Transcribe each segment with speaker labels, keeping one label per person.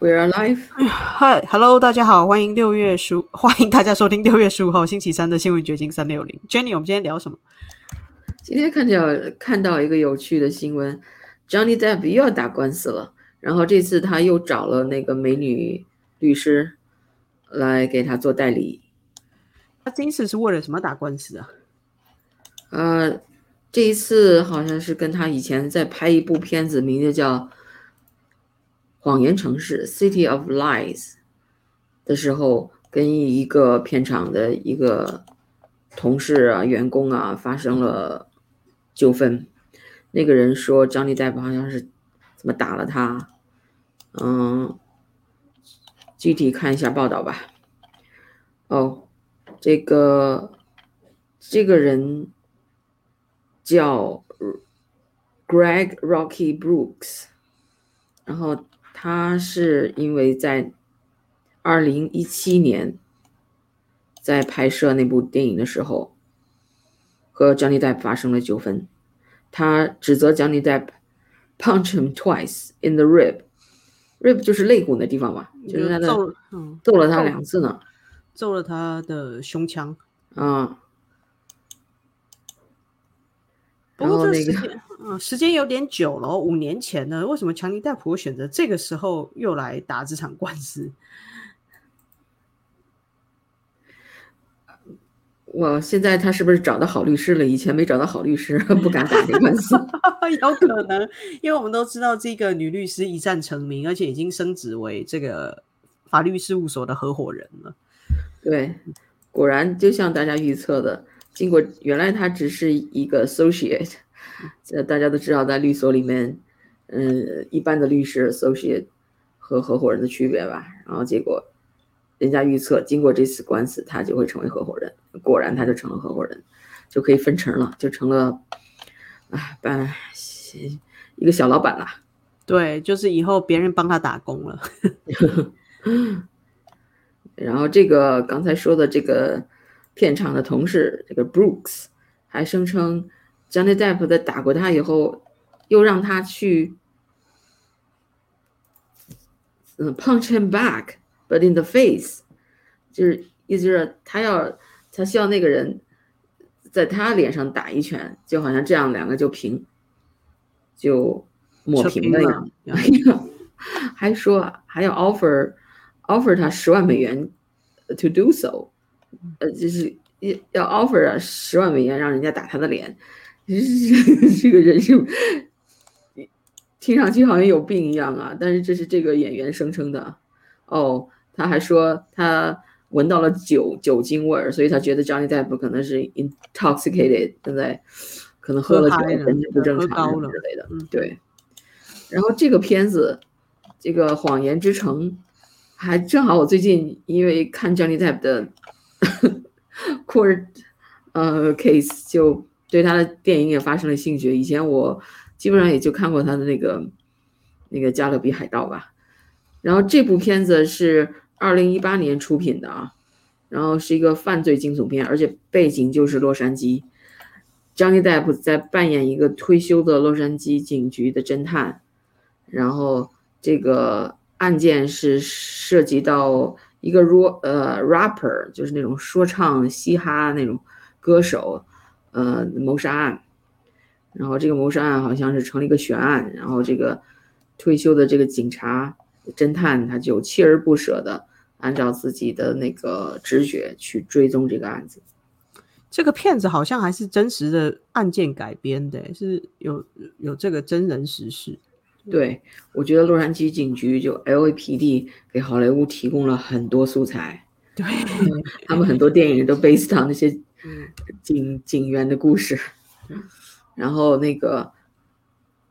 Speaker 1: We're alive.
Speaker 2: Hi, Hello，大家好，欢迎六月十五，欢迎大家收听六月十五号星期三的新闻掘金三六零。Jenny，我们今天聊什么？
Speaker 1: 今天看到看到一个有趣的新闻，Johnny Depp 又要打官司了，然后这次他又找了那个美女律师来给他做代理。
Speaker 2: 他这次是为了什么打官司啊？
Speaker 1: 呃，这一次好像是跟他以前在拍一部片子，名字叫。谎言城市 （City of Lies） 的时候，跟一个片场的一个同事啊、员工啊发生了纠纷。那个人说张立 Depp 好像是怎么打了他。嗯，具体看一下报道吧。哦，这个这个人叫 Greg Rocky Brooks，然后。他是因为在二零一七年在拍摄那部电影的时候，和 Johnny Depp 发生了纠纷。他指责 Johnny Depp punch him twice in the rib，rib 就是肋骨那地方嘛，就是他的揍了他两次呢，
Speaker 2: 揍了他的胸腔
Speaker 1: 啊。
Speaker 2: 不过这时间，嗯，时间有点久了，五年前呢，为什么强尼戴普选择这个时候又来打这场官司？
Speaker 1: 我现在他是不是找到好律师了？以前没找到好律师，不敢打这官司。
Speaker 2: 有可能，因为我们都知道这个女律师一战成名，而且已经升职为这个法律事务所的合伙人了。
Speaker 1: 对，果然就像大家预测的。经过原来他只是一个 associate，这大家都知道在律所里面，嗯，一般的律师 associate 和合伙人的区别吧。然后结果人家预测，经过这次官司，他就会成为合伙人。果然他就成了合伙人，就可以分成了，就成了啊，办一个小老板了。
Speaker 2: 对，就是以后别人帮他打工了。
Speaker 1: 然后这个刚才说的这个。片场的同事这个 Brooks 还声称，Johnny Depp 在打过他以后，又让他去，嗯，punch him back，but in the face，就是意思就是他要他希望那个人在他脸上打一拳，就好像这样两个就平，就抹平了样。还说还要 offer offer 他十万美元 to do so。呃，就是要要 offer 啊，十万美元让人家打他的脸，这个人是听上去好像有病一样啊。但是这是这个演员声称的。哦，他还说他闻到了酒酒精味儿，所以他觉得 Johnny Depp 可能是 intoxicated，现在可能喝了酒，神经不正常之类的。嗯，对。然后这个片子，这个《谎言之城》，还正好我最近因为看 Johnny Depp 的。Court，呃，case 就对他的电影也发生了兴趣。以前我基本上也就看过他的那个那个《加勒比海盗》吧。然后这部片子是二零一八年出品的啊，然后是一个犯罪惊悚片，而且背景就是洛杉矶。Johnny Depp 在扮演一个退休的洛杉矶警局的侦探，然后这个案件是涉及到。一个 rap 呃 rapper 就是那种说唱嘻哈那种歌手，呃谋杀案，然后这个谋杀案好像是成了一个悬案，然后这个退休的这个警察侦探他就锲而不舍的按照自己的那个直觉去追踪这个案子。
Speaker 2: 这个片子好像还是真实的案件改编的，是有有这个真人实事。
Speaker 1: 对，我觉得洛杉矶警局就 LAPD 给好莱坞提供了很多素材。
Speaker 2: 对，
Speaker 1: 他们很多电影都 based on 那些 警警员的故事。然后那个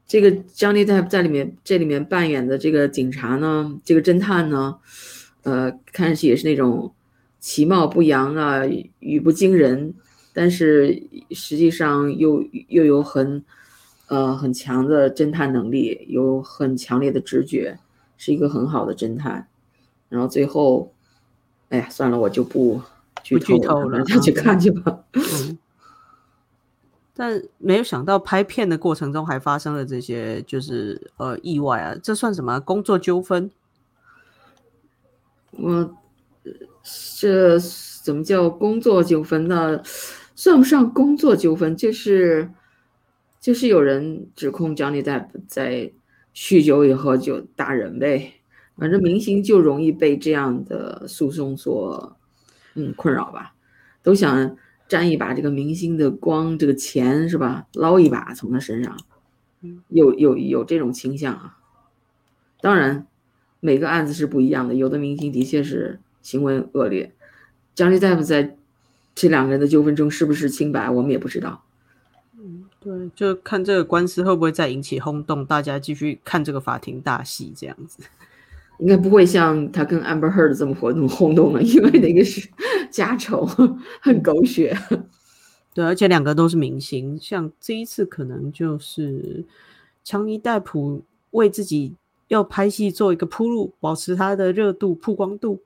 Speaker 1: 这个 Johnny Depp 在里面这里面扮演的这个警察呢，这个侦探呢，呃，看上去也是那种其貌不扬啊，语不惊人，但是实际上又又有很。呃，很强的侦探能力，有很强烈的直觉，是一个很好的侦探。然后最后，哎呀，算了，我就不剧透了，大家去看去吧。
Speaker 2: 但没有想到拍片的过程中还发生了这些，就是呃意外啊，这算什么工作纠纷？
Speaker 1: 我这怎么叫工作纠纷呢？算不上工作纠纷，就是就是有人指控 Johnny Depp 在酗酒以后就打人呗。反正明星就容易被这样的诉讼所嗯困扰吧，都想。沾一把这个明星的光，这个钱是吧？捞一把从他身上，有有有这种倾向啊。当然，每个案子是不一样的，有的明星的确是行为恶劣。张丽大夫在这两个人的纠纷中是不是清白，我们也不知道。
Speaker 2: 嗯，对，就看这个官司会不会再引起轰动，大家继续看这个法庭大戏这样子。
Speaker 1: 应该不会像他跟 Amber Heard 这么活动轰动了，因为那个是 家丑，很狗血。
Speaker 2: 对，而且两个都是明星，像这一次可能就是强尼戴普为自己要拍戏做一个铺路，保持他的热度曝光度。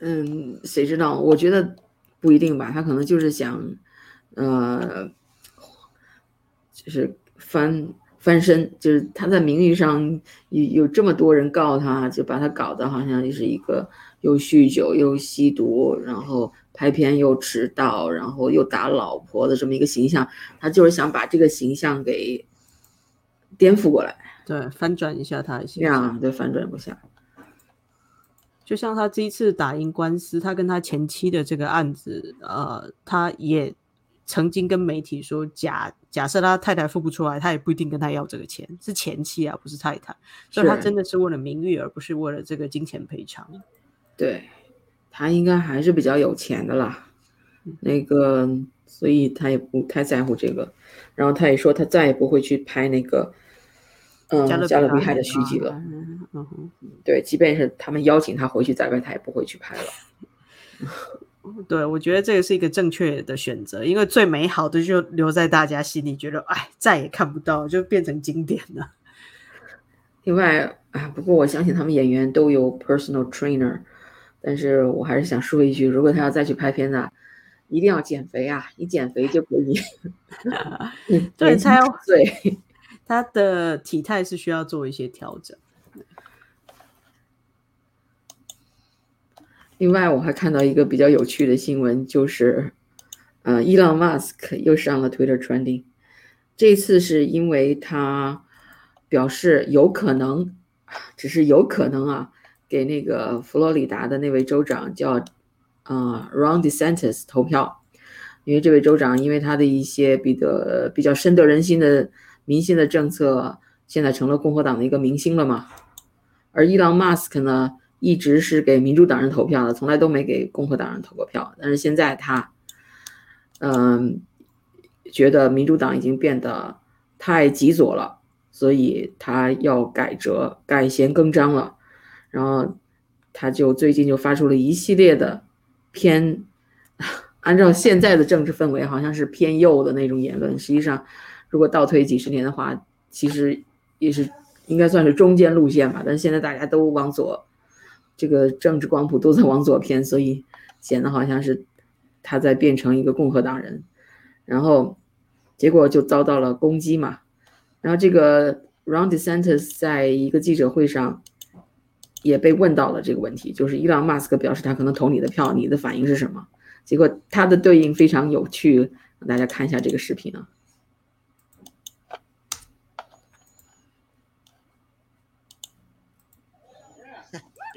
Speaker 1: 嗯，谁知道？我觉得不一定吧，他可能就是想，呃，就是翻。翻身就是他在名誉上有有这么多人告他，就把他搞得好像就是一个又酗酒又吸毒，然后拍片又迟到，然后又打老婆的这么一个形象。他就是想把这个形象给颠覆过来，
Speaker 2: 对，翻转一下他的形
Speaker 1: 象，对，翻转不下。
Speaker 2: 就像他这一次打赢官司，他跟他前妻的这个案子，呃，他也。曾经跟媒体说，假假设他太太付不出来，他也不一定跟他要这个钱，是前妻啊，不是太太，所以他真的是为了名誉，而不是为了这个金钱赔偿。
Speaker 1: 对他应该还是比较有钱的啦，那个，所以他也不太在乎这个。然后他也说，他再也不会去拍那个，嗯，加勒比海的续集了。嗯哼，对，即便是他们邀请他回去再拍，他也不会去拍了。
Speaker 2: 对，我觉得这个是一个正确的选择，因为最美好的就留在大家心里，觉得哎，再也看不到，就变成经典了。
Speaker 1: 另外啊，不过我相信他们演员都有 personal trainer，但是我还是想说一句，如果他要再去拍片子，一定要减肥啊！一减肥就可以，
Speaker 2: 对，
Speaker 1: 他要对
Speaker 2: 他的体态是需要做一些调整。
Speaker 1: 另外，我还看到一个比较有趣的新闻，就是，呃，伊朗马斯克又上了 Twitter trending。这次是因为他表示有可能，只是有可能啊，给那个佛罗里达的那位州长叫啊 Ron DeSantis 投票，因为这位州长因为他的一些比的比较深得人心的民心的政策，现在成了共和党的一个明星了嘛。而伊朗马斯克呢？一直是给民主党人投票的，从来都没给共和党人投过票。但是现在他，嗯，觉得民主党已经变得太极左了，所以他要改辙、改弦更张了。然后他就最近就发出了一系列的偏，按照现在的政治氛围，好像是偏右的那种言论。实际上，如果倒退几十年的话，其实也是应该算是中间路线吧。但现在大家都往左。这个政治光谱都在往左偏，所以显得好像是他在变成一个共和党人，然后结果就遭到了攻击嘛。然后这个 Ron DeSantis 在一个记者会上也被问到了这个问题，就是伊朗马斯克表示他可能投你的票，你的反应是什么？结果他的对应非常有趣，大家看一下这个视频啊。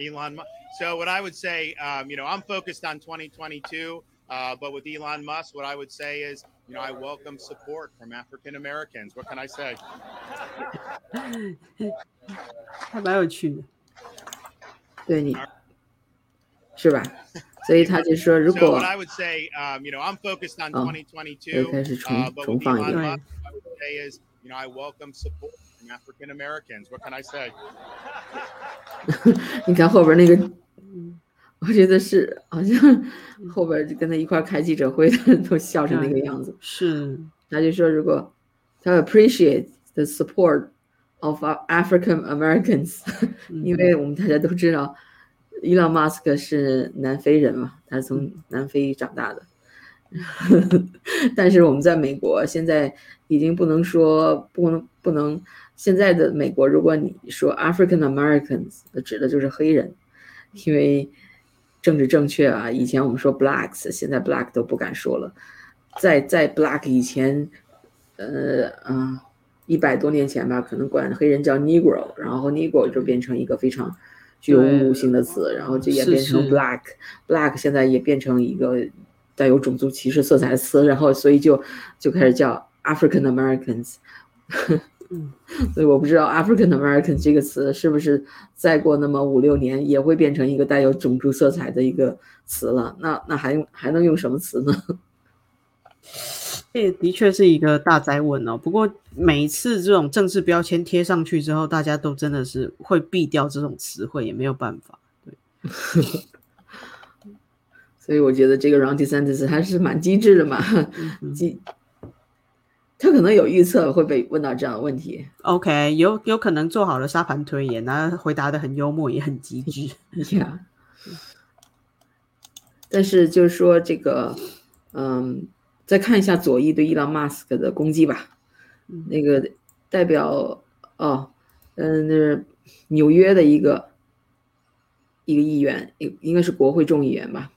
Speaker 3: Elon Musk. So what I would say, um, you know, I'm focused on 2022, uh, but with Elon Musk, what I would say is, you know, I welcome support from African Americans. What can I say?
Speaker 2: 还蛮有趣的，
Speaker 1: 对你是吧？所以他就说，如果
Speaker 3: I would say, um, you know, I'm focused on 2022,
Speaker 1: 开始重重放一遍。
Speaker 3: Is, you know, I welcome support African Americans. What can I say?
Speaker 1: 你看后边那个，我觉得是好像后边跟他一块开记者会的人都笑成那个样子。
Speaker 2: 是，
Speaker 1: 他就说如果他 appreciate the support of African Americans，因为我们大家都知道，伊朗马斯克是南非人嘛，他从南非长大的。 但是我们在美国现在已经不能说不能不能，现在的美国，如果你说 African Americans，指的就是黑人，因为政治正确啊。以前我们说 blacks，现在 black 都不敢说了。在在 black 以前，呃嗯，一百多年前吧，可能管黑人叫 negro，然后 negro 就变成一个非常具有侮辱性的词，然后就演变成 black，black 现在也变成一个。带有种族歧视色彩的词，然后所以就就开始叫 African Americans，所以我不知道 African American 这个词是不是再过那么五六年也会变成一个带有种族色彩的一个词了？那那还用还能用什么词呢？
Speaker 2: 这的确是一个大灾问哦。不过每一次这种政治标签贴上去之后，大家都真的是会避掉这种词汇，也没有办法。对。
Speaker 1: 所以我觉得这个 Ron DeSantis 还是蛮机智的嘛，机，他可能有预测会被问到这样的问题。
Speaker 2: OK，有有可能做好了沙盘推演，那回答的很幽默，也很机智。
Speaker 1: Yeah，但是就是说这个，嗯，再看一下左翼对伊朗马斯克的攻击吧。那个代表哦，嗯，那是纽约的一个一个议员，应应该是国会众议员吧。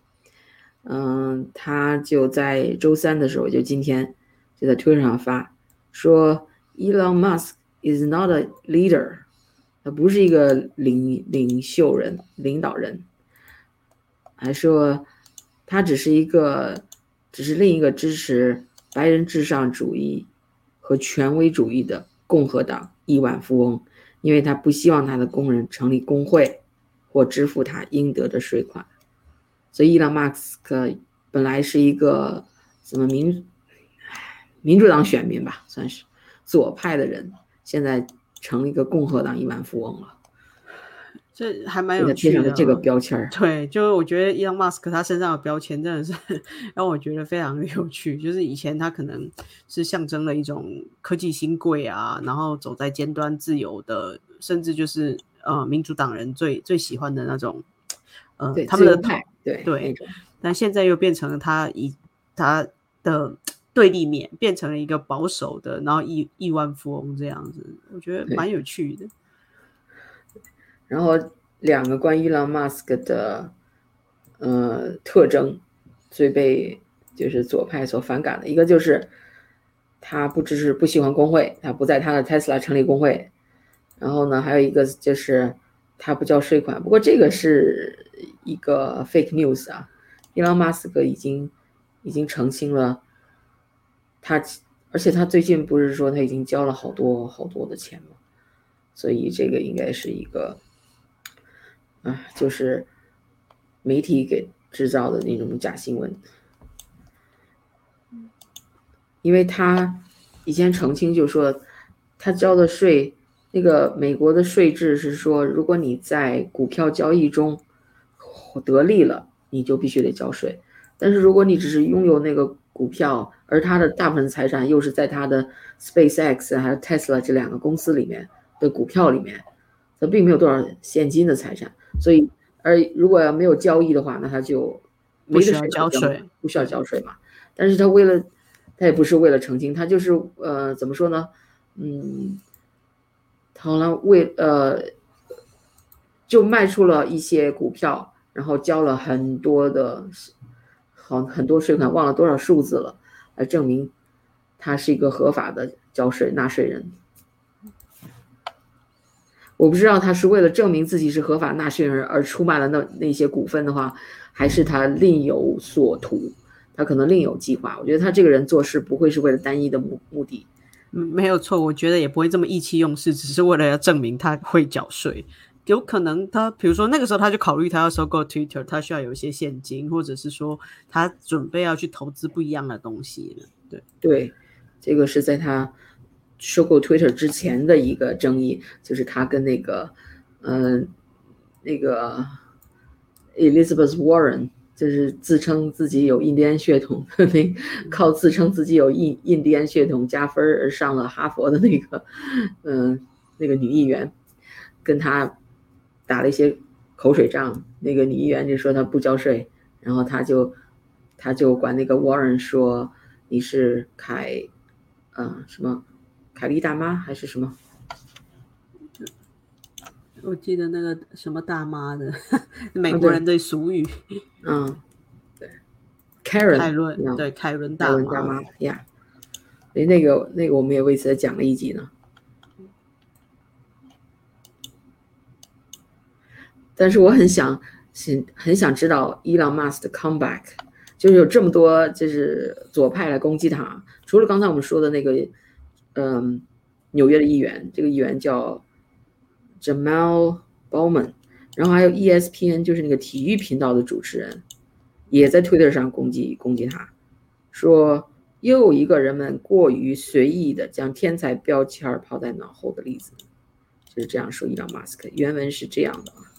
Speaker 1: 嗯，他就在周三的时候，就今天就在推特上发说，Elon Musk is not a leader，他不是一个领领袖人、领导人，还说他只是一个，只是另一个支持白人至上主义和权威主义的共和党亿万富翁，因为他不希望他的工人成立工会或支付他应得的税款。所以，伊朗马斯克本来是一个什么民民主党选民吧，算是左派的人，现在成了一个共和党亿万富翁了。
Speaker 2: 这还蛮有趣
Speaker 1: 的。这个标签儿，
Speaker 2: 对，就是我觉得伊朗马斯克他身上的标签真的是让我觉得非常有趣。就是以前他可能是象征了一种科技新贵啊，然后走在尖端、自由的，甚至就是呃民主党人最最喜欢的那种。呃，他们的
Speaker 1: 派对
Speaker 2: 对，但现在又变成了他以他的对立面，变成了一个保守的，然后亿亿万富翁这样子，我觉得蛮有趣的。
Speaker 1: 然后两个关于 Elon Musk 的呃特征，最被就是左派所反感的一个就是他不支持不喜欢工会，他不在他的 Tesla 成立工会。然后呢，还有一个就是他不交税款，不过这个是。一个 fake news 啊，伊朗马斯克已经已经澄清了，他而且他最近不是说他已经交了好多好多的钱吗？所以这个应该是一个啊，就是媒体给制造的那种假新闻，因为他以前澄清就说他交的税，那个美国的税制是说，如果你在股票交易中。得利了，你就必须得交税。但是如果你只是拥有那个股票，而他的大部分财产又是在他的 SpaceX 还有 Tesla 这两个公司里面的股票里面，他并没有多少现金的财产。所以，而如果要没有交易的话，那他就
Speaker 2: 不需要交税，
Speaker 1: 不需要交税嘛。但是他为了，他也不是为了澄清，他就是呃，怎么说呢？嗯，他好像为呃，就卖出了一些股票。然后交了很多的，好很多税款，忘了多少数字了，来证明他是一个合法的交税纳税人。我不知道他是为了证明自己是合法纳税人而出卖了那那些股份的话，还是他另有所图，他可能另有计划。我觉得他这个人做事不会是为了单一的目目的。
Speaker 2: 嗯，没有错，我觉得也不会这么意气用事，只是为了要证明他会缴税。有可能他，比如说那个时候他就考虑他要收购 Twitter，他需要有一些现金，或者是说他准备要去投资不一样的东西对
Speaker 1: 对，这个是在他收购 Twitter 之前的一个争议，就是他跟那个嗯那个 Elizabeth Warren，就是自称自己有印第安血统，那靠自称自己有印印第安血统加分而上了哈佛的那个嗯那个女议员，跟他。打了一些口水仗，那个女议员就说她不交税，然后他就他就管那个 Warren 说，你是凯，呃，什么凯莉大妈还是什么？
Speaker 2: 我记得那个什么大妈的美国人的俗语，
Speaker 1: 嗯，对，Karen，
Speaker 2: 凯伦，凯伦
Speaker 1: 大
Speaker 2: 大妈，
Speaker 1: 文大妈呀，诶，那个那个我们也为此讲了一集呢。但是我很想很很想知道伊朗马斯的 comeback，就是有这么多就是左派来攻击他，除了刚才我们说的那个，嗯，纽约的议员，这个议员叫 Jamal Bowman，然后还有 ESPN，就是那个体育频道的主持人，也在 Twitter 上攻击攻击他，说又一个人们过于随意的将天才标签抛在脑后的例子，就是这样说伊朗马斯克，原文是这样的啊。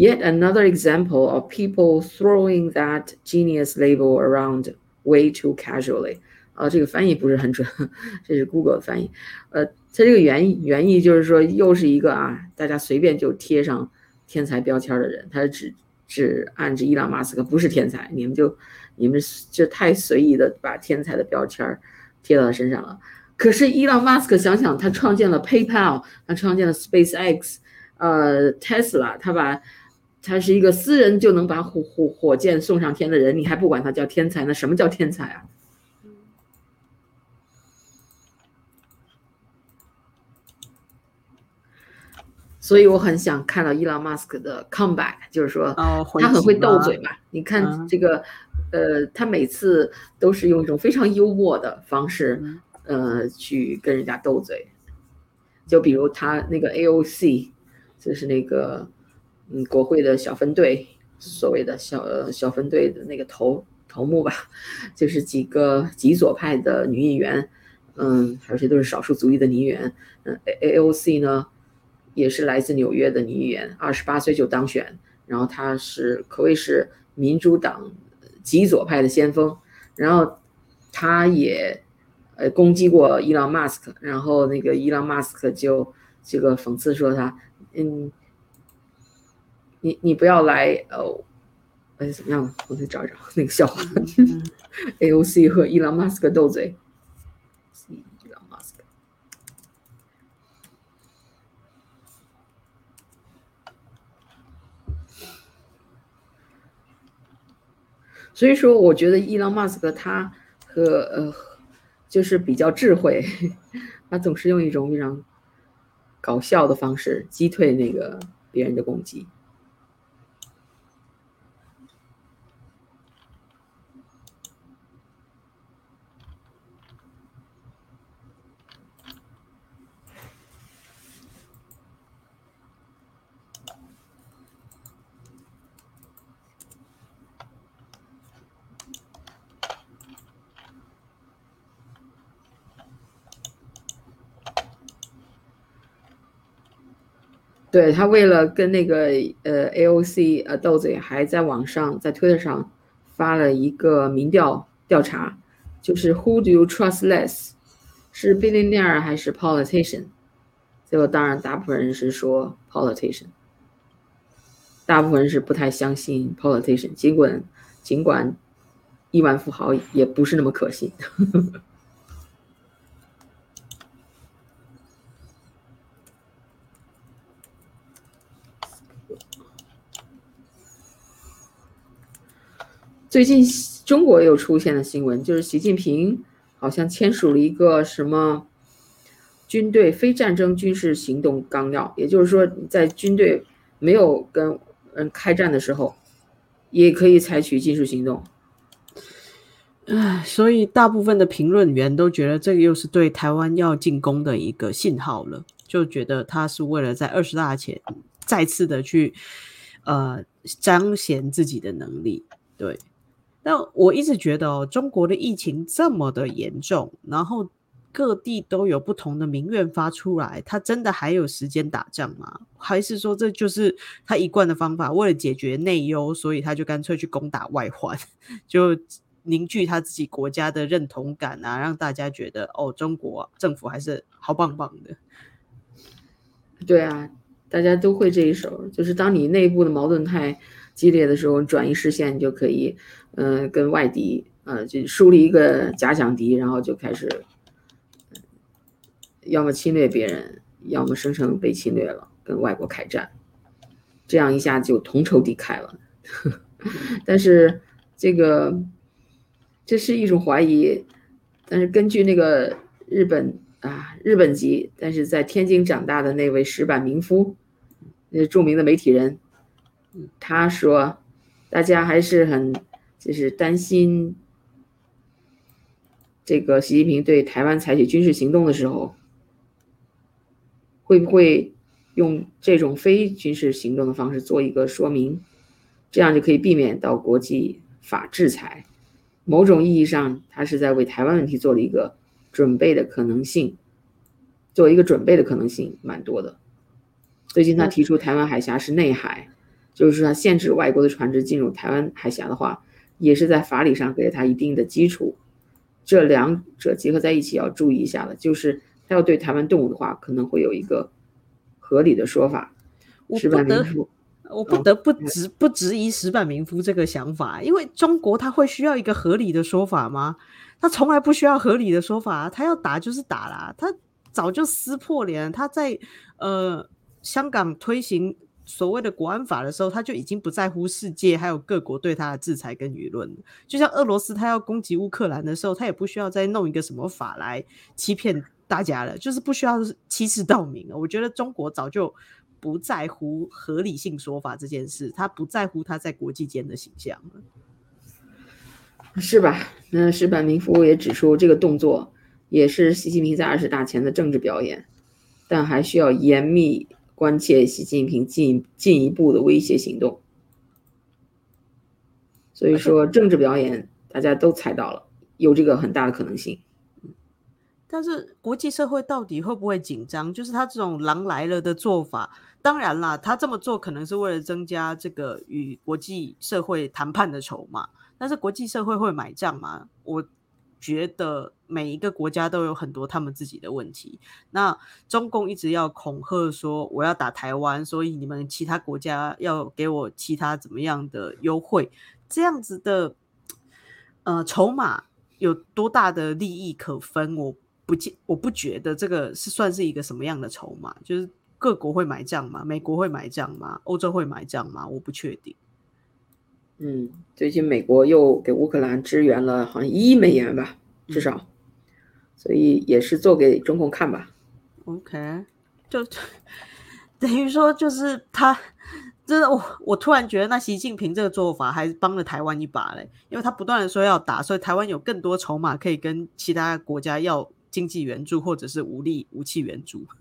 Speaker 1: Yet another example of people throwing that genius label around way too casually。啊，这个翻译不是很准，这是 Google 的翻译。呃，它这个原意原意就是说，又是一个啊，大家随便就贴上天才标签的人，他只只暗指伊朗马斯克不是天才，你们就你们就太随意的把天才的标签贴到他身上了。可是伊朗马斯克想想，他创建了 PayPal，他创建了 SpaceX，呃，Tesla，他把他是一个私人就能把火火火箭送上天的人，你还不管他叫天才？那什么叫天才啊？所以我很想看到伊朗马斯克的 comeback，就是说他很会斗嘴嘛。你看
Speaker 2: 嗯
Speaker 1: 这个，呃，他每次都是用一种非常幽默的方式，
Speaker 2: 嗯
Speaker 1: 呃，去跟人家斗嘴。就比如他那个 AOC，就是那个嗯国会的小分队，所谓的小小分队的那个头头目吧，就是几个极左派的女议员，嗯，而且都是少数族裔的女议员。嗯，A AOC 呢，也是来自纽约的女议员，二十八岁就当选，然后她是可谓是民主党极左派的先锋，然后她也呃攻击过伊朗马斯克，然后那个伊朗马斯克就这个讽刺说他，嗯，你你不要来呃。哎，怎么样？我再找一找那个笑话。
Speaker 2: 嗯
Speaker 1: AOC 和伊朗马斯克斗嘴。伊朗马斯克。所以说，我觉得伊朗马斯克他和呃，就是比较智慧，他总是用一种非常搞笑的方式击退那个别人的攻击。对他为了跟那个呃 AOC 呃斗嘴，还在网上在 Twitter 上发了一个民调调查，就是 Who do you trust less？是 billionaire 还是 politician？结果当然大部分人是说 politician，大部分人是不太相信 politician，尽管尽管亿万富豪也不是那么可信。最近中国又出现了新闻，就是习近平好像签署了一个什么军队非战争军事行动纲要，也就是说，在军队没有跟人开战的时候，也可以采取技术行动。
Speaker 2: 唉，所以大部分的评论员都觉得这个又是对台湾要进攻的一个信号了，就觉得他是为了在二十大前再次的去呃彰显自己的能力。对，但我一直觉得哦，中国的疫情这么的严重，然后各地都有不同的民怨发出来，他真的还有时间打仗吗？还是说这就是他一贯的方法，为了解决内忧，所以他就干脆去攻打外患，就凝聚他自己国家的认同感啊，让大家觉得哦，中国政府还是好棒棒的。
Speaker 1: 对啊，大家都会这一手，就是当你内部的矛盾太激烈的时候，转移视线你就可以，呃，跟外敌，呃，就树立一个假想敌，然后就开始，要么侵略别人，要么声称被侵略了，跟外国开战，这样一下就同仇敌忾了。但是这个这是一种怀疑，但是根据那个日本啊日本籍，但是在天津长大的那位石板民夫，那著名的媒体人，他说，大家还是很就是担心这个习近平对台湾采取军事行动的时候，会不会用这种非军事行动的方式做一个说明？这样就可以避免到国际法制裁。某种意义上，他是在为台湾问题做了一个准备的可能性，做一个准备的可能性蛮多的。最近他提出台湾海峡是内海，就是说限制外国的船只进入台湾海峡的话，也是在法理上给了他一定的基础。这两者结合在一起要注意一下的，就是他要对台湾动武的话，可能会有一个合理的说法。石板民夫。
Speaker 2: 我不得不质不质疑石板民夫这个想法，因为中国他会需要一个合理的说法吗？他从来不需要合理的说法，他要打就是打啦，他早就撕破脸。他在呃香港推行所谓的国安法的时候，他就已经不在乎世界还有各国对他的制裁跟舆论就像俄罗斯他要攻击乌克兰的时候，他也不需要再弄一个什么法来欺骗大家了，就是不需要欺世盗名了。我觉得中国早就。不在乎合理性说法这件事，他不在乎他在国际间的形象了
Speaker 1: 是吧？那石板明夫也指出，这个动作也是习近平在二十大前的政治表演，但还需要严密关切习近平进进一步的威胁行动。所以说，政治表演大家都猜到了，有这个很大的可能性。
Speaker 2: 但是国际社会到底会不会紧张？就是他这种“狼来了”的做法。当然啦，他这么做可能是为了增加这个与国际社会谈判的筹码。但是国际社会会买账吗？我觉得每一个国家都有很多他们自己的问题。那中共一直要恐吓说我要打台湾，所以你们其他国家要给我其他怎么样的优惠？这样子的呃筹码有多大的利益可分？我不见我不觉得这个是算是一个什么样的筹码，就是。各国会买账吗？美国会买账吗？欧洲会买账吗？我不确定。
Speaker 1: 嗯，最近美国又给乌克兰支援了，好像一亿美元吧，至少，所以也是做给中共看吧。
Speaker 2: OK，就 等于说，就是他真的，我我突然觉得，那习近平这个做法还帮了台湾一把嘞，因为他不断的说要打，所以台湾有更多筹码可以跟其他国家要经济援助或者是武力武器援助。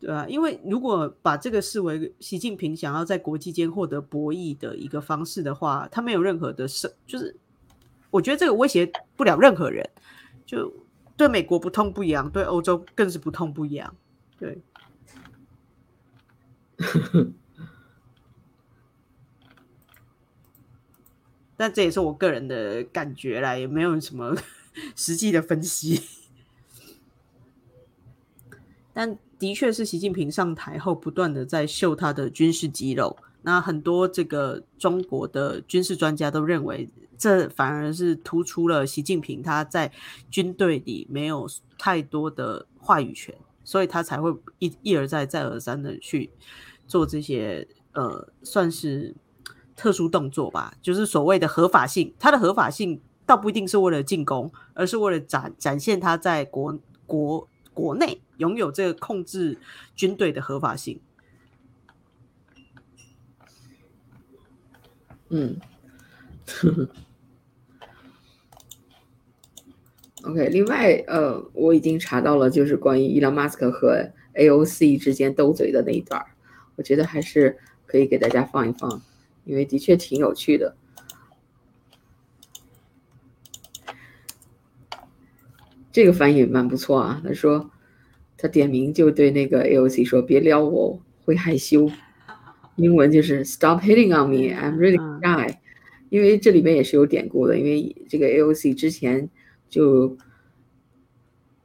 Speaker 2: 对啊，因为如果把这个视为习近平想要在国际间获得博弈的一个方式的话，他没有任何的胜，就是我觉得这个威胁不了任何人，就对美国不痛不痒，对欧洲更是不痛不痒。对，但这也是我个人的感觉啦，也没有什么 实际的分析。但的确是习近平上台后不断的在秀他的军事肌肉，那很多这个中国的军事专家都认为，这反而是突出了习近平他在军队里没有太多的话语权，所以他才会一一而再再而三的去做这些呃，算是特殊动作吧，就是所谓的合法性。他的合法性倒不一定是为了进攻，而是为了展展现他在国国。国内拥有这个控制军队的合法性。
Speaker 1: 嗯，OK。另外，呃，我已经查到了，就是关于伊朗马斯克和 AOC 之间斗嘴的那一段我觉得还是可以给大家放一放，因为的确挺有趣的。这个翻译蛮不错啊，他说他点名就对那个 AOC 说别撩我会害羞，英文就是 Stop hitting on me, I'm really shy。因为这里面也是有典故的，因为这个 AOC 之前就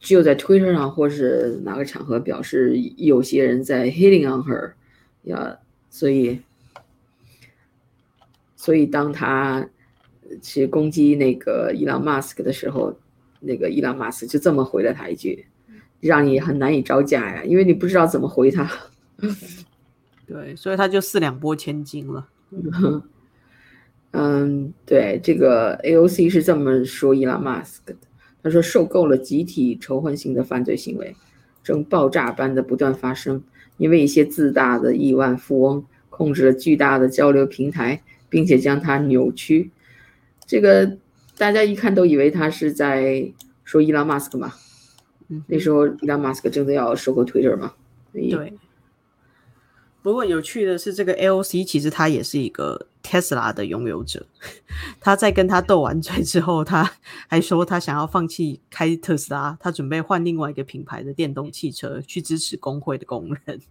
Speaker 1: 只有在 Twitter 上或是哪个场合表示有些人在 hitting on her，呀，所以，所以当他去攻击那个伊朗 Mask 的时候，那个伊朗马斯就这么回了他一句，让你很难以招架呀，因为你不知道怎么回他。
Speaker 2: 对，所以他就四两拨千斤了。
Speaker 1: 嗯，对，这个 AOC 是这么说伊朗马斯克的，他说受够了集体仇恨性的犯罪行为，正爆炸般的不断发生，因为一些自大的亿万富翁控制了巨大的交流平台，并且将它扭曲。这个大家一看都以为他是在说伊朗马斯克嘛，那时候伊朗马斯克正在要收购 Twitter 嘛，
Speaker 2: 对。不过有趣的是，这个 LC 其实他也是一个 Tesla 的拥有者。他在跟他斗完嘴之后，他还说他想要放弃开特斯拉，他准备换另外一个品牌的电动汽车去支持工会的工人。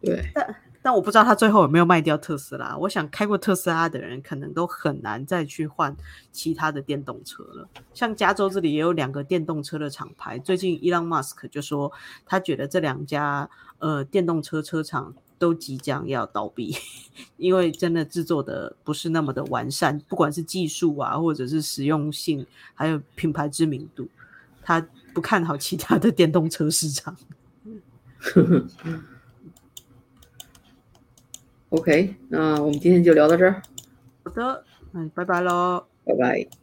Speaker 1: 对，
Speaker 2: 但但我不知道他最后有没有卖掉特斯拉。我想开过特斯拉的人可能都很难再去换其他的电动车了。像加州这里也有两个电动车的厂牌，最近 Elon Musk 就说他觉得这两家呃电动车车厂。都即将要倒闭，因为真的制作的不是那么的完善，不管是技术啊，或者是实用性，还有品牌知名度，他不看好其他的电动车市场。
Speaker 1: OK，那我们今天就聊到这儿。
Speaker 2: 好的，那拜拜喽，
Speaker 1: 拜拜。